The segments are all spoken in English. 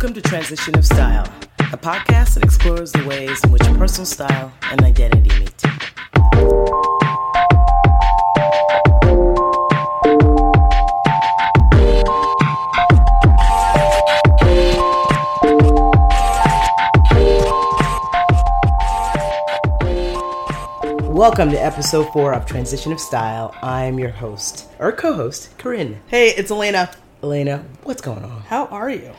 Welcome to Transition of Style, a podcast that explores the ways in which personal style and identity meet. Welcome to episode four of Transition of Style. I'm your host, or co host, Corinne. Hey, it's Elena. Elena, what's going on? How are you?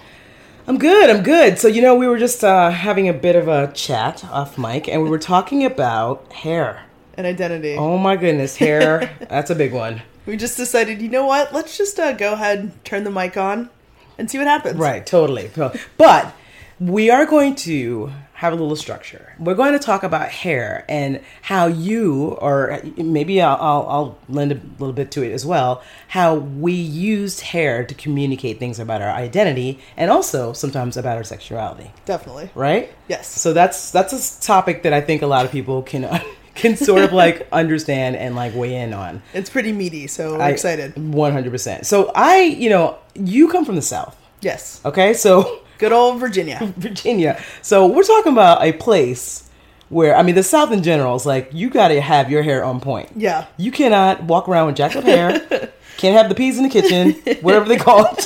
I'm good. I'm good. So you know, we were just uh, having a bit of a chat off mic, and we were talking about hair. And identity. Oh my goodness, hair. that's a big one. We just decided, you know what? Let's just uh, go ahead, turn the mic on, and see what happens. Right. Totally. But we are going to have a little structure. We're going to talk about hair and how you, or maybe I'll, I'll, I'll lend a little bit to it as well, how we used hair to communicate things about our identity and also sometimes about our sexuality. Definitely. Right? Yes. So that's that's a topic that I think a lot of people can can sort of like understand and like weigh in on. It's pretty meaty, so I'm excited. 100%. So I, you know, you come from the South. Yes. Okay? So Good old Virginia. Virginia. So we're talking about a place where I mean the South in general is like you got to have your hair on point. Yeah. You cannot walk around with jacked up hair. Can't have the peas in the kitchen, whatever they call it.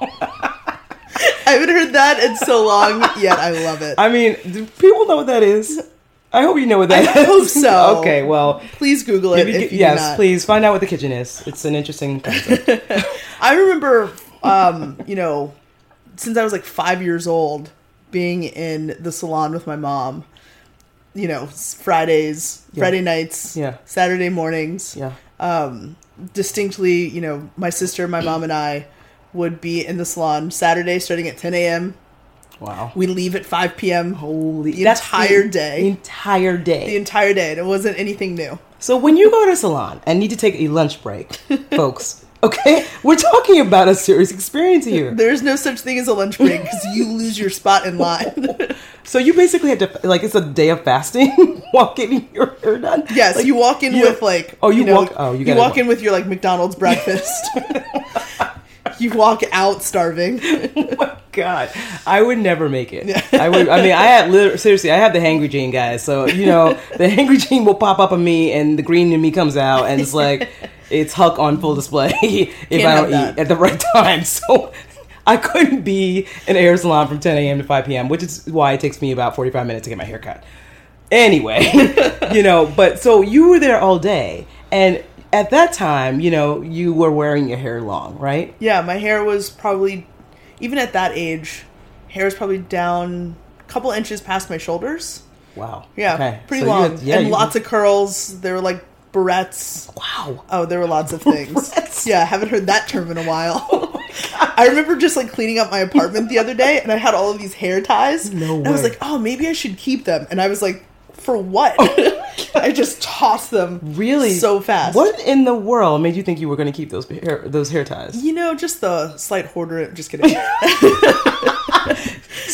I haven't heard that in so long, yet I love it. I mean, do people know what that is? I hope you know what that I is. hope so. okay, well, Please Google it maybe- if you yes, please find out what the kitchen is. It's an interesting concept. I remember, um, you know, since I was like five years old, being in the salon with my mom. You know, Fridays, Yeah. Friday nights, Yeah. Saturday mornings. yeah. um, distinctly, you know, my sister, my mom, and I would be in the salon Saturday starting at 10 a.m. Wow. We leave at 5 p.m. Holy the entire the day. entire day. the entire day, and it wasn't anything new. So when you go to a salon and need to take a lunch break, folks, okay, we're talking about a serious experience here. There's no such thing as a lunch break because you lose your spot in line. So you basically have to like it's a day of fasting while getting your hair done. yes, Like, you walk in with like Oh, you know, walk- oh, you you walk walk. in with your like McDonald's breakfast. you walk out starving. Oh my god, I would never make it. I would. I mean, I had seriously, I have the hangry gene, guys. So you know, the hangry gene will pop up on me, and the green in me comes out, and it's like it's Hulk on full display if Can't I don't that. eat at the right time. So. I couldn't be in a hair salon from 10 a.m. to 5 p.m., which is why it takes me about 45 minutes to get my hair cut. Anyway, you know, but so you were there all day, and at that time, you know, you were wearing your hair long, right? Yeah, my hair was probably, even at that age, hair was probably down a couple inches past my shoulders. Wow. Yeah, Okay. pretty So you long. had- yeah, and you- lots of curls. They were like barrettes. Wow. Oh, there were lots of things. Barrettes? Yeah, I haven't heard that term in a while. Oh I remember just like cleaning up my apartment the other day and I had all of these hair ties. No I was like, oh, maybe I should keep them. And I was like, for what? Oh I just tossed them Really? so fast. What in the world made you think you were going to keep those hair those hair ties? You know, just the slight hoarder. Just kidding.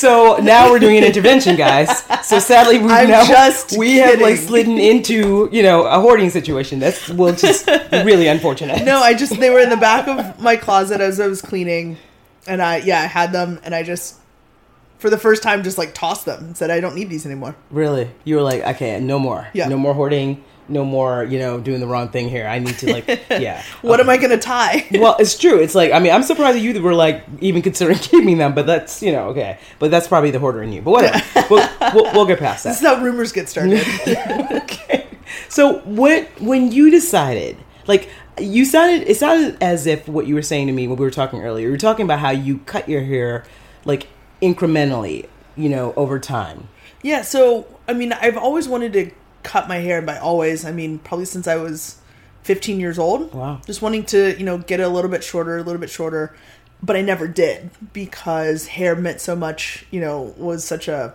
So now we're doing an intervention, guys. So sadly, we I'm now just we have like kidding. slidden into you know a hoarding situation. That's well, just really unfortunate. No, I just they were in the back of my closet as I was cleaning, and I yeah I had them, and I just for the first time just like tossed them and said I don't need these anymore. Really, you were like, okay, no more, Yeah. no more hoarding, no more, you know, doing the wrong thing here. I need to like, yeah. What am I gonna tie? well, it's true. It's like I mean, I'm surprised that you were like even considering keeping them, but that's you know okay. But that's probably the hoarder in you. But whatever, we'll, we'll, we'll get past that. This is how rumors get started. okay. So what when you decided, like you sounded, it sounded as if what you were saying to me when we were talking earlier. You were talking about how you cut your hair like incrementally, you know, over time. yeah, so I mean I've always wanted to cut my hair, and by always I mean probably since I was 15 years old. Wow. Just wanting to you know get a little bit shorter, a little bit shorter, but I never did because hair meant so much. You know, was such a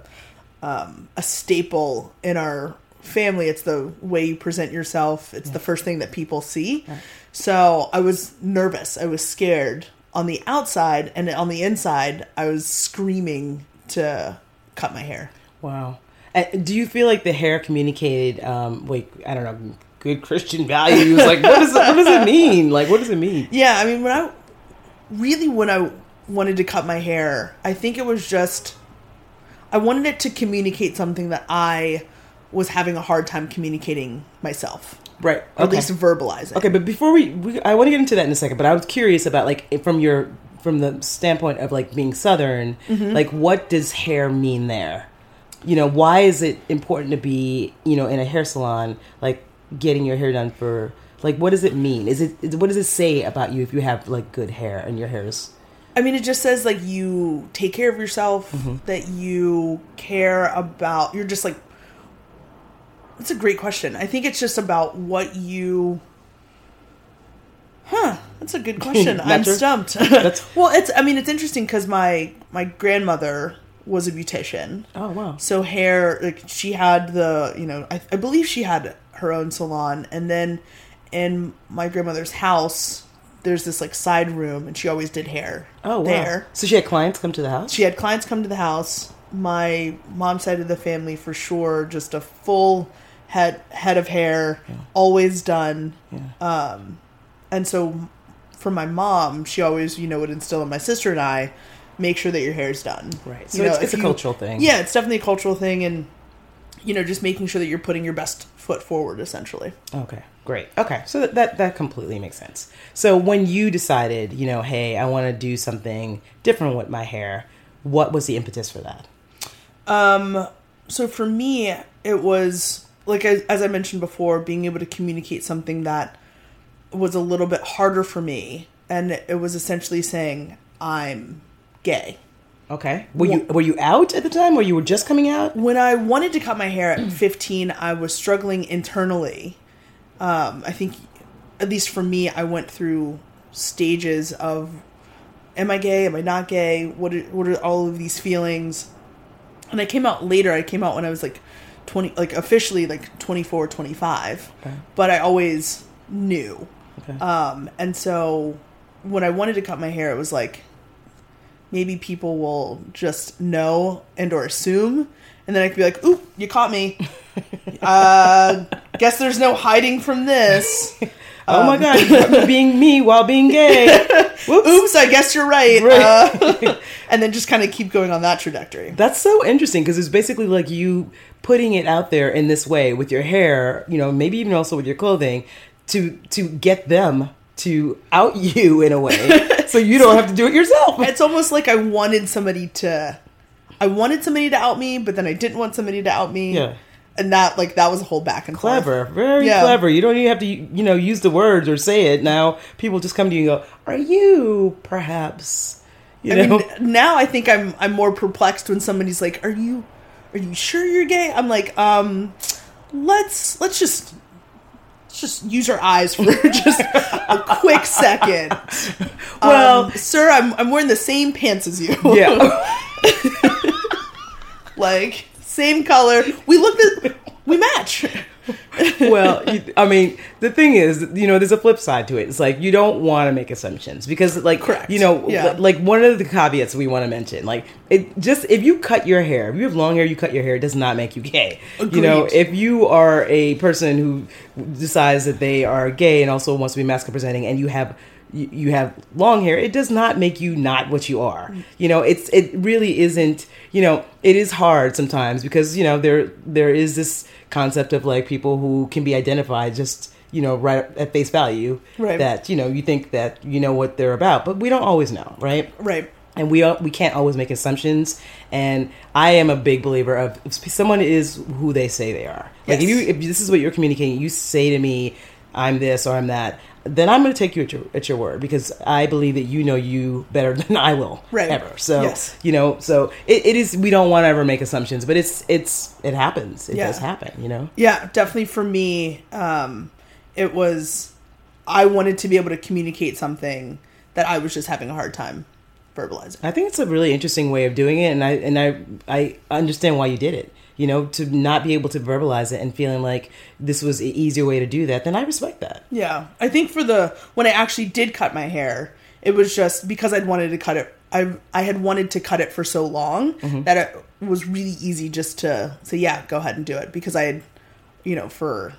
um, a staple in our family. It's the way you present yourself. It's the first thing that people see. So I was nervous. I was scared on the outside, and on the inside, I was screaming to cut my hair. Wow. And do you feel like the hair communicated, um, like I don't know, good Christian values? Like, what does it, what does it mean? Like, what does it mean? Yeah, I mean, when I really when I wanted to cut my hair, I think it was just I wanted it to communicate something that I was having a hard time communicating myself, Right. or at least verbalizing. Okay, but before we, we I want to get into that in a second. But I was curious about like from your from the standpoint of like being Southern, Mm-hmm. like what does hair mean there? You know, why is it important to be you know in a hair salon like getting your hair done for like what does it mean? Is it what does it say about you if you have like good hair and your hair is I mean, it just says like you take care of yourself, mm-hmm. that you care about. You're just like. That's a great question. I think it's just about what you. Huh. That's a good question. I'm stumped. That's- well, it's. I mean, it's interesting because my my grandmother was a beautician. oh wow So hair, like she had the, you know, I, I believe she had her own salon, and then in my grandmother's house, there's this like side room, and she always did hair. oh wow there. so she had clients come to the house She had clients come to the house. My mom's side of the family, for sure, just a full head head of hair, always done. Yeah. Um, and so for my mom, she always, you know, would instill in my sister and I, make sure that your hair's done. Right. You So it's- if it's a cultural thing. Yeah, it's definitely a cultural thing, and you know, just making sure that you're putting your best foot forward, essentially. Okay, great. Okay, so that, that that completely makes sense. So when you decided, you know, hey, I want to do something different with my hair, what was the impetus for that? Um, so for me, it was like as, as I mentioned before, being able to communicate something that was a little bit harder for me, and it was essentially saying I'm gay. Okay, were you were you out at the time, or you were just coming out? When I wanted to cut my hair at 15, I was struggling internally. Um, I think, at least for me, I went through stages of am I gay? Am I not gay? What are, what are all of these feelings? And I came out later. I came out when I was like 20, like officially like 24, 25. Okay. But I always knew. Okay. Um, and so when I wanted to cut my hair, it was like maybe people will just know and or assume, and then I could be like, "Oop, you caught me." uh, guess there's no hiding from this. oh Um, my god, you got me being me while being gay. Whoops. Oops, I guess you're right. Right. Uh, and then just kind of keep going on that trajectory. That's so interesting because it's basically like you putting it out there in this way with your hair, you know, maybe even also with your clothing, to to get them to out you in a way, so you don't have to do it yourself. It's almost like I wanted somebody to, I wanted somebody to out me, but then I didn't want somebody to out me. Yeah. And that like that was a whole back and forth. Clever, very Yeah. clever. You don't even have to, you know, use the words or say it. Now people just come to you and go, "Are you perhaps?" You I know, mean, now I think I'm I'm more perplexed when somebody's like, "Are you, are you sure you're gay?" I'm like, um, let's let's just just use our eyes for just a quick second. Well- Um, sir, I'm I'm wearing the same pants as you. yeah. like same color. We look the we match. well, you- I mean, the thing is, you know, there's a flip side to it. It's like you don't want to make assumptions because, like, Correct. you know, Yeah. like one of the caveats we want to mention, like, it just if you cut your hair, if you have long hair, you cut your hair, it does not make you gay. You know, if you are a person who decides that they are gay and also wants to be masculine presenting, and you have you you have long hair, it does not make you not what you are. You know, it's it really isn't. You know, it is hard sometimes because you know there there is this concept of like people who can be identified just you know right at face value Right. that you know you think that you know what they're about, but we don't always know, right? Right. and we we can't always make assumptions. And I am a big believer of if someone is who they say they are. Like if you if this is what you're communicating, you say to me, "I'm this" or "I'm that," then I'm going to take you at your at your word because I believe that you know you better than I will Right. ever. So Yes. you know, so it, it is. We don't want to ever make assumptions, but it's it's it happens. It Yeah. does happen. You know. Yeah, definitely for me, um, it was I wanted to be able to communicate something that I was just having a hard time verbalizing. I think it's a really interesting way of doing it, and I and I I understand why you did it. You know, to not be able to verbalize it and feeling like this was an easier way to do that, then I respect that. Yeah, I think for the when I actually did cut my hair, it was just because I'd wanted to cut it. I I had wanted to cut it for so long mm-hmm. that it was really easy just to say, yeah, go ahead and do it because I had, you know, for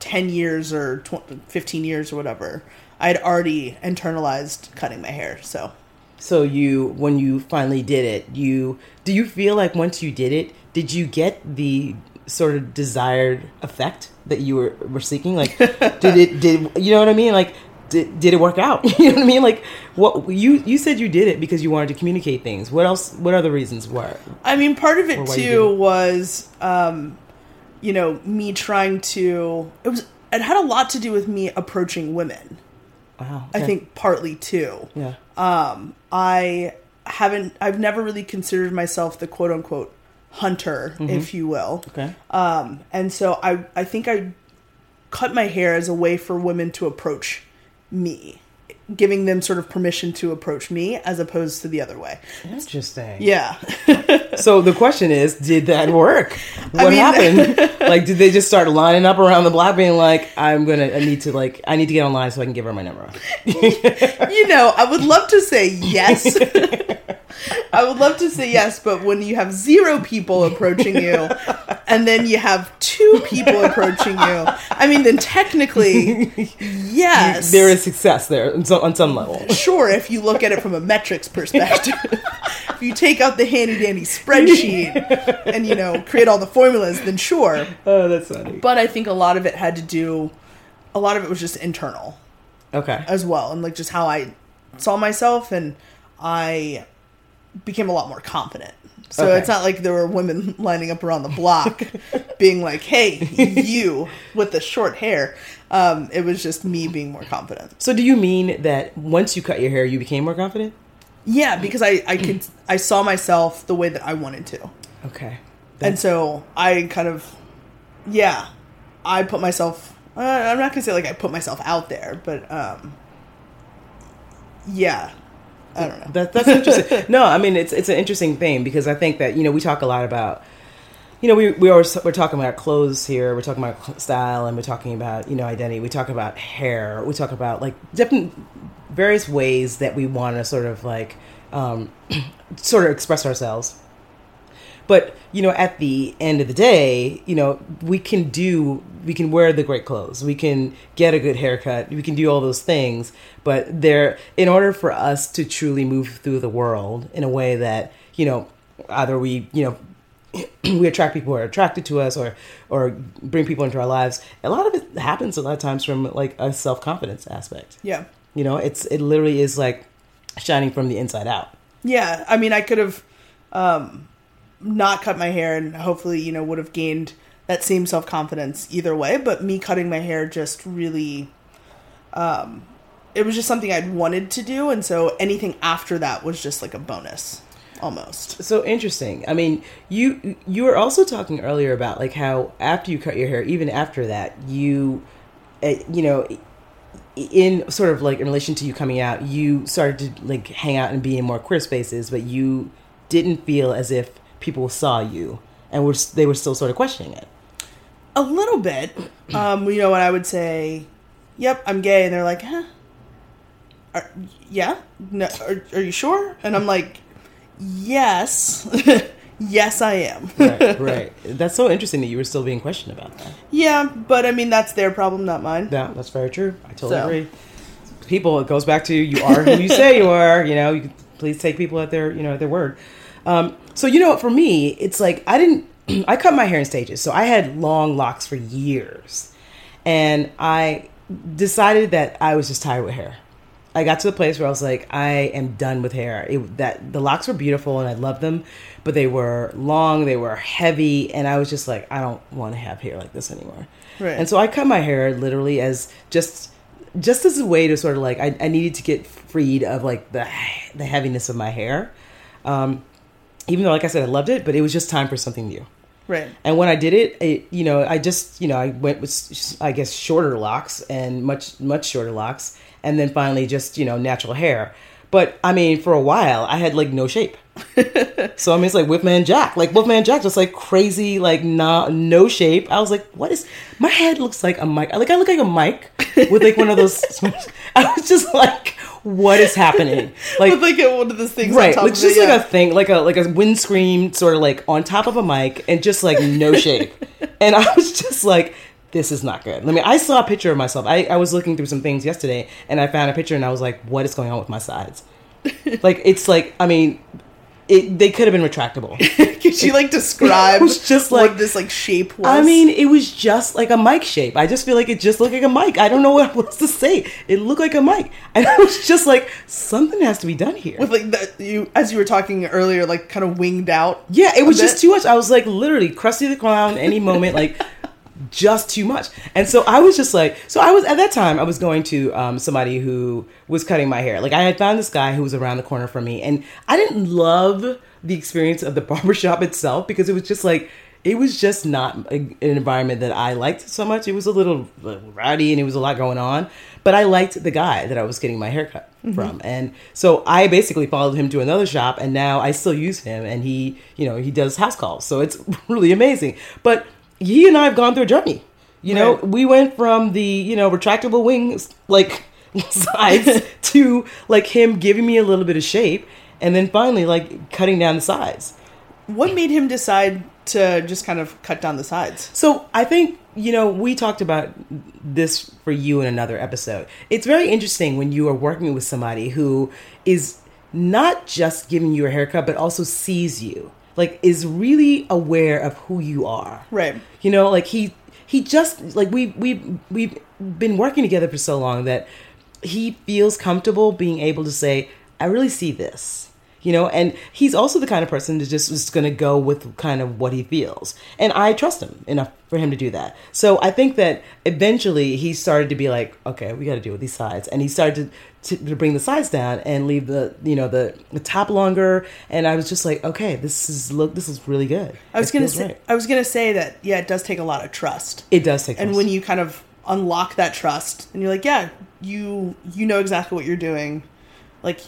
ten years or tw- fifteen years or whatever, I had already internalized cutting my hair. So So you, when you finally did it, you do you feel like once you did it, did you get the sort of desired effect that you were, were seeking? Like, did it did you know what I mean? Like, did, did it work out? you know what I mean? Like, what you you said you did it because you wanted to communicate things. What else? What other reasons were? I mean, part of it Or why you too it. was, um, you know, me trying to. It was. It had a lot to do with me approaching women. Wow, I think partly too. yeah. Um, I haven't. I've never really considered myself the quote unquote hunter, Mm-hmm. if you will. Okay. Um, and so I. I think I cut my hair as a way for women to approach me, giving them sort of permission to approach me as opposed to the other way. Interesting. Yeah. So the question is, did that work? What mean- happened? like, did they just start lining up around the block, being like, "I'm gonna, I need to, like, I need to get online so I can give her my number." you know, I would love to say yes. I would love to say yes, but when you have zero people approaching you and then you have two people approaching you, I mean, then technically, yes. there is success there on some, on some level. Sure, if you look at it from a metrics perspective. if you take out the handy dandy spreadsheet and, you know, create all the formulas, then sure. Oh, that's funny. But I think a lot of it had to do, a lot of it was just internal. Okay. as well and like just how I saw myself and I became a lot more confident. So Okay. it's not like there were women lining up around the block being like, "Hey, you with the short hair." Um, it was just me being more confident. So, do you mean that once you cut your hair, you became more confident? Yeah, because I I could I saw myself the way that I wanted to. Okay. and so I kind of yeah, I put myself uh, I'm not going to say like I put myself out there, but um yeah. I don't know. That, that's interesting. no, I mean it's it's an interesting thing because I think that you know we talk a lot about you know we we always we're talking about clothes here, we're talking about style, and we're talking about you know identity. We talk about hair. We talk about like different various ways that we want to sort of like um, sort of express ourselves. But you know, at the end of the day, you know, we can do, we can wear the great clothes, we can get a good haircut, we can do all those things. But there, in order for us to truly move through the world in a way that you know, either we, you know, we attract people who are attracted to us, or or bring people into our lives. A lot of it happens a lot of times from like a self confidence aspect. Yeah. You know, it's it literally is like shining from the inside out. Yeah, I mean, I could have um, not cut my hair and hopefully, you know, would have gained that same self confidence either way. But me cutting my hair just really, um, it was just something I'd wanted to do, and so anything after that was just like a bonus, almost. So interesting. I mean, you you were also talking earlier about like how after you cut your hair, even after that, you, uh, you know, in sort of like in relation to you coming out, you started to like hang out and be in more queer spaces, but you didn't feel as if people saw you and were they were still sort of questioning it. A little bit, um, you know, when I would say, "Yep, I'm gay," and they're like, "Huh." Are, yeah, no, are, are you sure? And I'm like, yes, yes, I am. Right, right. That's so interesting that you were still being questioned about that. Yeah, but I mean that's their problem, not mine. Yeah, that's very true. I totally So. agree. People, it goes back to you are who you say you are. You know, you can please take people at their you know at their word. Um, so you know, for me, it's like I didn't. I cut my hair in stages, so I had long locks for years, and I decided that I was just tired with hair. I got to the place where I was like, I am done with hair. It, that the locks were beautiful and I loved them, but they were long, they were heavy, and I was just like, I don't want to have hair like this anymore. Right. And so I cut my hair literally as just just as a way to sort of like I, I needed to get freed of like the the heaviness of my hair. Um, even though, like I said, I loved it, but it was just time for something new. Right. And when I did it, it, you know, I just, you know, I went with, I guess, shorter locks and much, much shorter locks, and then finally just, you know, natural hair. But I mean, for a while, I had like no shape. so I mean, it's like Wolfman Jack, like Wolfman Jack, just like crazy, like not no shape. I was like, what is? My head looks like a mic. Like I look like a mic with like one of those. I was just like, what is happening? Like like one of those things, right On top like of just it, like yeah. a thing like a like a windscreen sort of like on top of a mic and just like no shape and i was just like this is not good i mean i saw a picture of myself I, I was looking through some things yesterday and i found a picture and i was like what is going on with my sides like it's like I mean, it they could have been retractable. Could you like describe It was just what like- this like shape was? I mean, it was just like a mic shape. I just feel like it just looked like a mic. I don't know what else to say. It looked like a mic, and I was just like, something has to be done here. with like the, you as you were talking earlier, like kind of winged out. Yeah, it was just bit. too much. I was like literally Krusty the Clown any moment, like just too much. And so I was just like, so I was at that time I was going to um, somebody who was cutting my hair. Like I had found this guy who was around the corner from me, and I didn't love the experience of the barbershop itself because it was just like it was just not a, an environment that I liked so much. It was a little rowdy and it was a lot going on, but I liked the guy that I was getting my haircut from, and so I basically followed him to another shop, and now I still use him, and he, you know, he does house calls, so it's really amazing. But he and I have gone through a journey. You know, Right. we went from the you know retractable wings like sides to like him giving me a little bit of shape, and then finally like cutting down the sides. What made him decide to just kind of cut down the sides? So I think you know we talked about this for you in another episode. It's very interesting when you are working with somebody who is not just giving you a haircut, but also sees you, like is really aware of who you are. Right. You know, like he he just like we we we've been working together for so long that he feels comfortable being able to say, "I really see this." You know, and he's also the kind of person that just is going to go with kind of what he feels, and I trust him enough for him to do that. So I think that eventually he started to be like, "Okay, we got to deal with these sides," and he started to, to, to bring the sides down and leave the you know the, the top longer. And I was just like, "Okay, this is look, this is really good." I was It gonna say right. I was gonna say that yeah, it does take a lot of trust. it does take, and trust. when you kind of unlock that trust and you're like yeah you you know exactly what you're doing like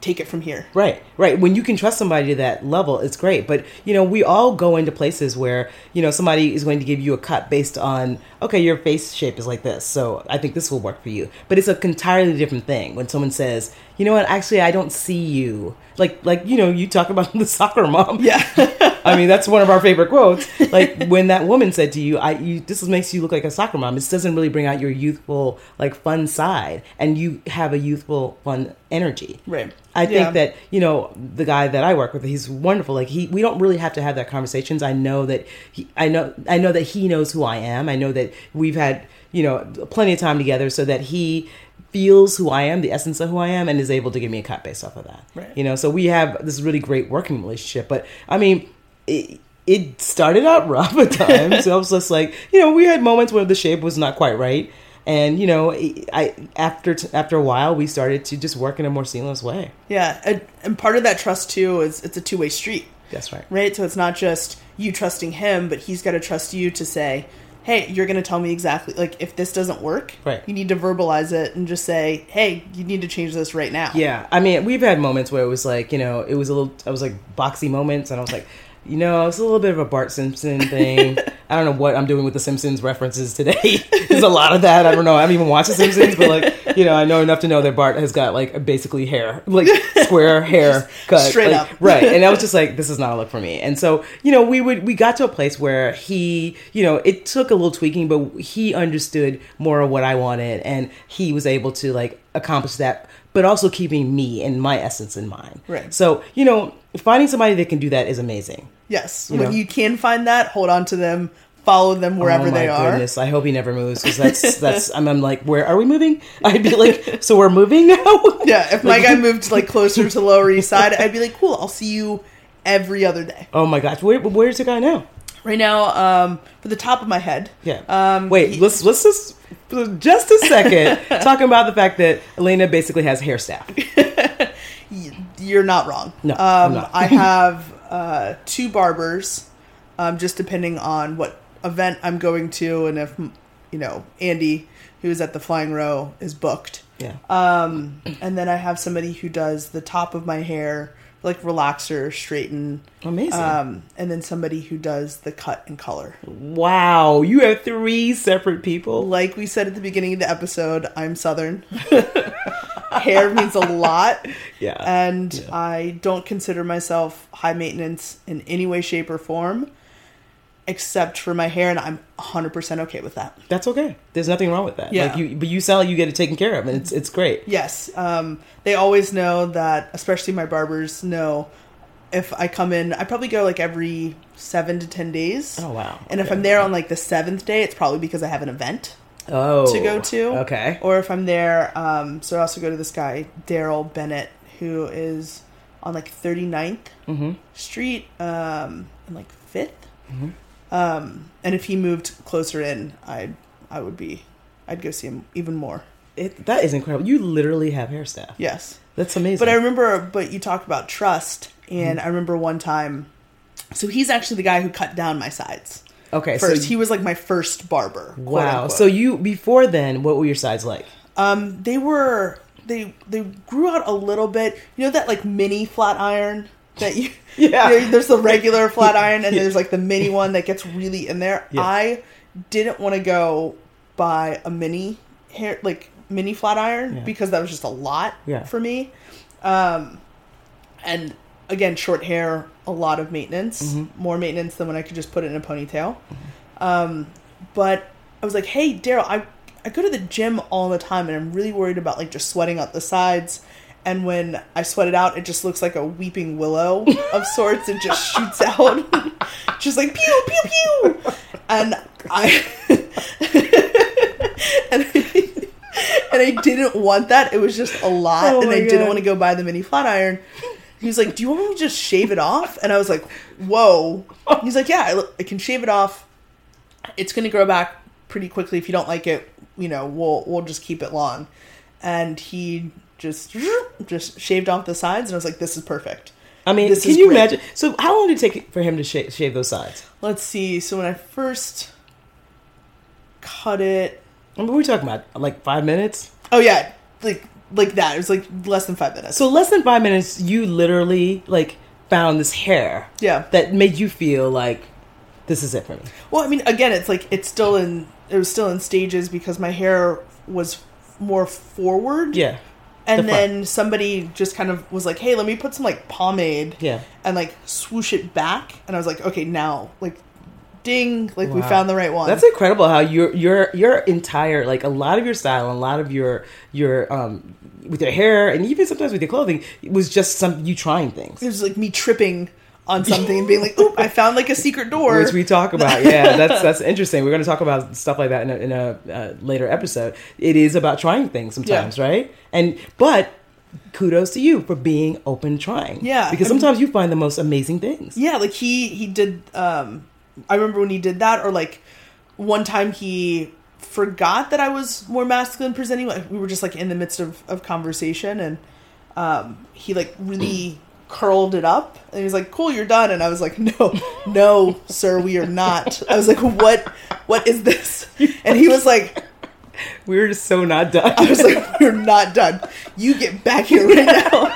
take it from here Right, right. When you can trust somebody to that level, it's great. But you know, we all go into places where you know somebody is going to give you a cut based on okay, your face shape is like this, so I think this will work for you. But it's a entirely different thing when someone says, you know what, actually, I don't see you. Like, like you know, you talk about the soccer mom. yeah I mean, that's one of our favorite quotes. Like when that woman said to you, "I, you, this makes you look like a soccer mom." This doesn't really bring out your youthful, like fun side, and you have a youthful, fun energy. Right. I think Yeah. that you know the guy that I work with, he's wonderful. Like he, we don't really have to have that conversations. I know that he, I know, I know that he knows who I am. I know that we've had you know plenty of time together, so that he feels who I am, the essence of who I am, and is able to give me a cut based off of that. Right. You know, so we have this really great working relationship. But I mean, it, it started out rough at times. so I was just like, you know, we had moments where the shape was not quite right. And you know, I after after a while, we started to just work in a more seamless way. yeah and, and part of that trust too is it's a two-way street That's right. right so it's not just you trusting him but he's got to trust you to say hey you're going to tell me exactly like if this doesn't work Right. you need to verbalize it and just say hey you need to change this right now Yeah, I mean, we've had moments where it was like, you know, it was a little, I was like boxy moments, and I was like, you know, it's a little bit of a Bart Simpson thing. I don't know what I'm doing with the Simpsons references today. There's a lot of that. I don't know. I haven't even watched the Simpsons, but like, you know, I know enough to know that Bart has got like basically hair, like square hair cut, straight like, up. right? And I was just like, this is not a look for me. And so, you know, we would we got to a place where he, you know, it took a little tweaking, but he understood more of what I wanted, and he was able to like accomplish that, but also keeping me and my essence in mind. Right. So, you know, finding somebody that can do that is amazing. yes You when know. you can find that hold on to them follow them wherever oh my they are goodness! I hope he never moves because that's that's. I'm, I'm like, where are we moving? I'd be like, so we're moving now. Yeah, if my guy moved like closer to Lower East Side, I'd be like, cool, I'll see you every other day. Oh my gosh, where, where's the guy now? Right now, um, for the top of my head, Yeah. Um, Wait, he- let's let's just for just a second talking about the fact that Elena basically has hair staff. you're not wrong. No, um, not. I have uh, two barbers, um, just depending on what event I'm going to, and if you know Andy, who's at the Flying Row, is booked. Yeah. Um, and then I have somebody who does the top of my hair, like relaxer, straighten. Amazing. Um, and then somebody who does the cut and color. wow, you have three separate people. Like we said at the beginning of the episode, I'm Southern. Hair means a lot. Yeah. And Yeah. I don't consider myself high maintenance in any way, shape, or form. Except for my hair, and I'm 100% okay with that. That's okay. There's nothing wrong with that. Yeah. Like you, but you sound like you get it taken care of, and it's it's great. Yes, um, they always know that, especially my barbers know if I come in, I probably go like every seven to 10 days. Oh wow. And if I'm there on like the seventh day, it's probably because I have an event oh to go to. Okay. Or if I'm there, um, so I also go to this guy, Daryl Bennett, who is on like 39th Mm-hmm. Street um, and like 5th. Mhm. Um, and if he moved closer in, I I would be, I'd go see him even more. It, that is incredible. You literally have hair staff. Yes. That's amazing. But I remember, but you talked about trust, and Mm-hmm. I remember one time. So he's actually the guy who cut down my sides okay. first. so he was like my first barber. wow. So you before then, what were your sides like? um, they were they they grew out a little bit. You know that like mini flat iron that you Yeah. you know, there's the regular flat iron and there's like the mini one that gets really in there. Yeah. I didn't want to go buy a mini hair like mini flat iron Yeah. because that was just a lot Yeah. for me. Um, and again, short hair, a lot of maintenance, Mm-hmm. more maintenance than when I could just put it in a ponytail. Um, but I was like, hey, Daryl, I I go to the gym all the time, and I'm really worried about like just sweating out the sides. And when I sweat it out, it just looks like a weeping willow of sorts. and just shoots out, just like pew pew pew. And I and I, and I didn't want that. It was just a lot, Oh and I didn't want to go buy the mini flat iron. He was like, "Do you want me to just shave it off?" And I was like, "Whoa." He's like, "Yeah, I, I can shave it off. It's going to grow back pretty quickly. If you don't like it, you know, we'll we'll just keep it long." And he just just shaved off the sides, and I was like, "This is perfect." I mean, This can is you great. imagine? So how long did it take for him to shave, shave those sides? Let's see. So when I first cut it, I mean, what are we talking about? Like five minutes? oh yeah, like like that. It was like less than five minutes. So less than five minutes, you literally like found this hair yeah. that made you feel like this is it for me. Well, I mean, again, it's like it's still in it was still in stages because my hair was more forward. Yeah, And the then somebody just kind of was like, "Hey, let me put some like pomade yeah. and like swoosh it back." And I was like, "Okay, now like ding, like we found the right one." That's incredible how your your your entire like a lot of your style and a lot of your your um with your hair and even sometimes with your clothing was just some you trying things. it was like me tripping on something and being like, "Oop, I found like a secret door." which we talk about. Yeah, that's that's interesting. We're going to talk about stuff like that in a, in a uh, later episode. It is about trying things sometimes, right? And but kudos to you for being open trying. Yeah, because I mean- sometimes you find the most amazing things. Yeah, like he he did. Um, I remember when he did that, or like one time he forgot that I was more masculine presenting. Like we were just like in the midst of of conversation, and um, he like really curled it up, and he was like, "Cool, you're done." And I was like, "No, no, sir, we are not." I was like, "What? What is this?" And he was like. We were just so not done. I was like, "We're not done. You get back here right now."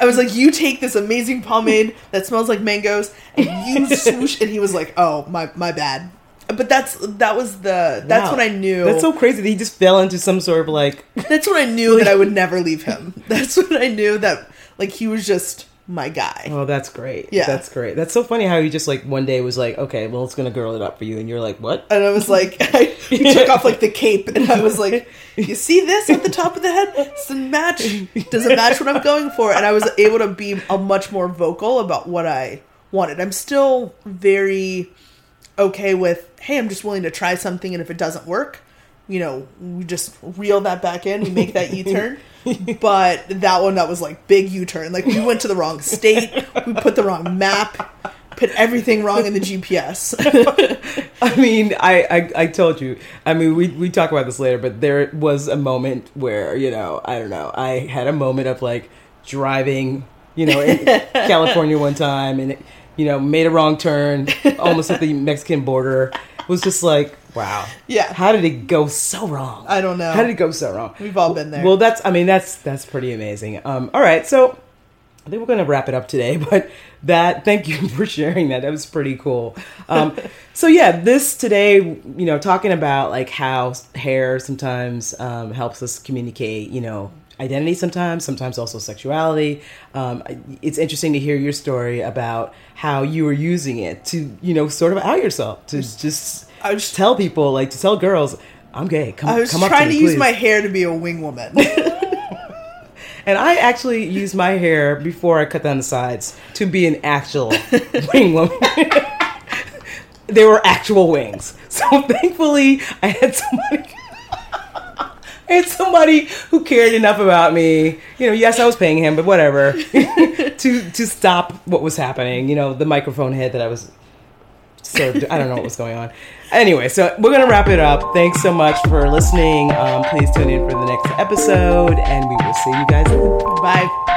I was like, "You take this amazing pomade that smells like mangoes, and you swoosh." And he was like, "Oh, my my bad." But that's that was the that's Wow. when I knew That's so crazy that he just fell into some sort of like that's when I knew that I would never leave him. That's when I knew that like he was just my guy. Oh, that's great. Yeah. That's great. That's so funny how he just like one day was like, okay, well, it's gonna girl it up for you, and you're like, what? And I was like, I, he took off like the cape, and I was like, "You see this at the top of the head? Does it match? Does it match what I'm going for?" And I was able to be a much more vocal about what I wanted. I'm still very okay with, "Hey, I'm just willing to try something, and if it doesn't work, you know, we just reel that back in, we make that U-turn." but that one, that was like big U-turn. Like we went to the wrong state, we put the wrong map, put everything wrong in the GPS. I mean, I, I I told you. I mean, we we talk about this later, but there was a moment where you know, I don't know, I had a moment of like driving, you know, in California one time, and it, you know, made a wrong turn, almost at the Mexican border. Was just like, wow, Yeah. How did it go so wrong? I don't know. How did it go so wrong? We've all been there. Well, that's I mean that's that's pretty amazing. Um, all right, so I think we're going to wrap it up today, but that thank you for sharing that. That was pretty cool. Um, so yeah, this today, you know, talking about like how hair sometimes um, helps us communicate, you know, identity sometimes, sometimes also sexuality. Um, it's interesting to hear your story about how you were using it to, you know, sort of out yourself to just I was- tell people, like to tell girls, I'm gay. Come, I was come trying to, to, me, use please." my hair to be a wing woman. And I actually used my hair before I cut down the sides to be an actual wing woman. they were actual wings. So thankfully, I had somebody. I had somebody who cared enough about me. You know, yes, I was paying him, but whatever. to to stop what was happening. You know, the microphone hit that I was served. I don't know what was going on. Anyway, so we're gonna wrap it up. Thanks so much for listening. Um, please tune in for the next episode, and we will see you guys. Bye.